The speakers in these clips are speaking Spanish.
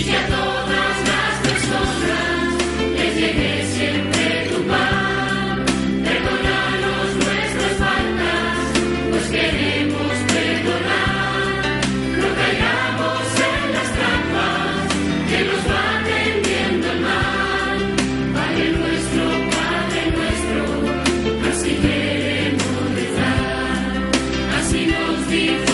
Y que a todas las personas les llegues siempre tu pan. Perdónanos nuestras faltas, pues queremos perdonar. No caigamos en las trabas que nos va tendiendo el mal. Padre nuestro, Padre nuestro, así queremos estar. Así nos dice.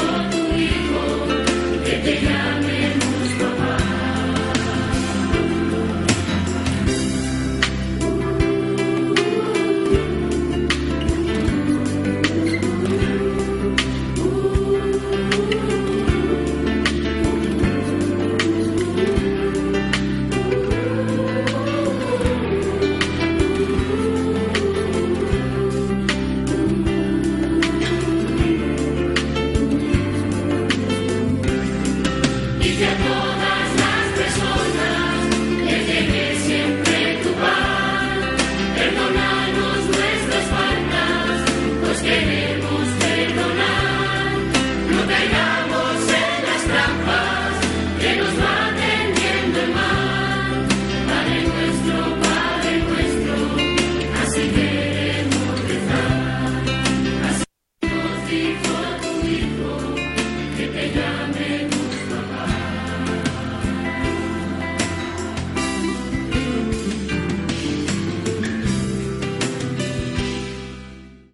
Yaminu.